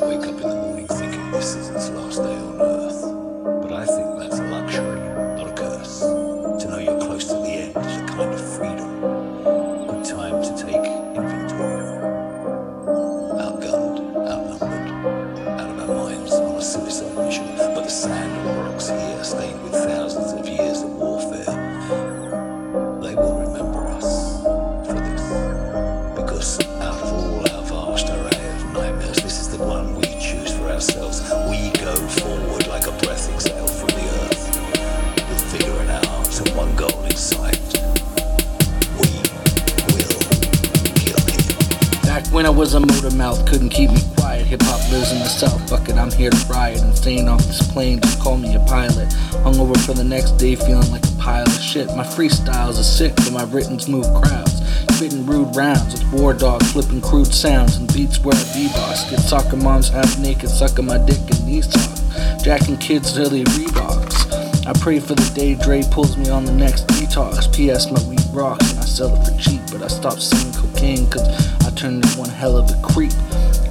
wake up. When I was a motor mouth, couldn't keep me quiet. Hip hop lives in the south, fuck it, I'm here to riot. And staying off this plane, just call me a pilot. Hungover for the next day, feeling like a pile of shit. My freestyles are sick, but my writtens move crowds. Spitting rude rounds with war dogs, flipping crude sounds and beats where I beatbox. Get soccer moms half naked, sucking my dick and knees talk. Jacking kids till Reeboks. I pray for the day Dre pulls me on the next detox. P.S. My weed rocks and I sell it for cheap, but I stopped selling cocaine cause turned into one hell of a creep.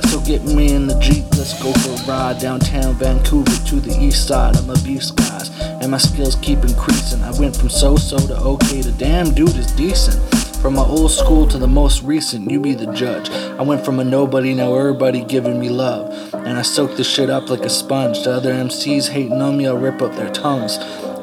So get me in the Jeep, let's go for a ride downtown Vancouver to the east side. I'm a beast, guys, and my skills keep increasing. I went from so so to okay to damn dude is decent. From my old school to the most recent, you be the judge. I went from a nobody, now everybody giving me love. And I soak this shit up like a sponge. The other MCs hating on me, I'll rip up their tongues.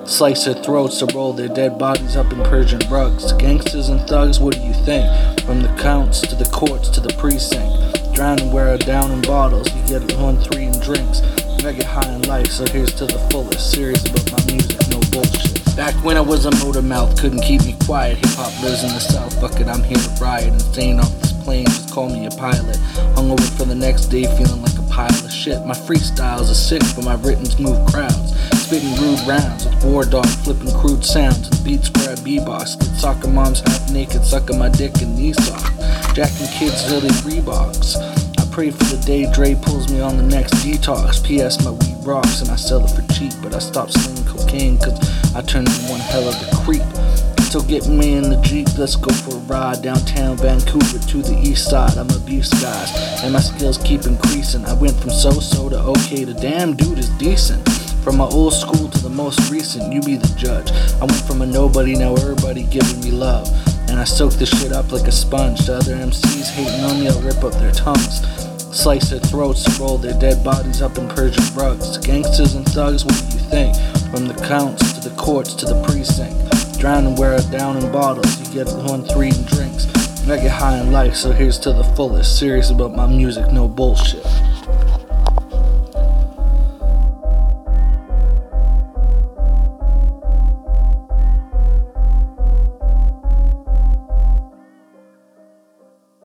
Slice their throats to roll their dead bodies up in Persian rugs. Gangsters and thugs, what do you think? From the counts to the courts to the precinct. Drowning where I down in bottles, you get one, three in drinks. I get high in life, so here's to the fullest. Serious about my music, no bullshit. Back when I was a motor mouth, couldn't keep me quiet. Hip hop lives in the south, fuck it, I'm here to riot. And staying off this plane, just call me a pilot. Hungover for the next day, feeling like pile of shit. My freestyles are sick, but my writtens move crowds. Spitting rude rounds with war dog, flipping crude sounds and beats where I beatbox. Get soccer moms half naked, sucking my dick and knee sock. Jacking kids till Reeboks. I pray for the day Dre pulls me on the next detox. P.S. My weed rocks and I sell it for cheap, but I stopped selling cocaine cause I turned into one hell of a creep. So get me in the Jeep, let's go for a ride downtown Vancouver to the east side. I'm a beast, guys, and my skills keep increasing. I went from so so to okay to damn dude is decent. From my old school to the most recent, you be the judge. I went from a nobody, now everybody giving me love. And I soak this shit up like a sponge. The other MCs hating on me, I'll rip up their tongues. Slice their throats roll their dead bodies up in Persian rugs. Gangsters and thugs, what do you think? From the counts to the courts to the precinct. Drowning wear I down in bottles, you get one, three in drinks. I get high in life, so here's to the fullest. Serious about my music, no bullshit.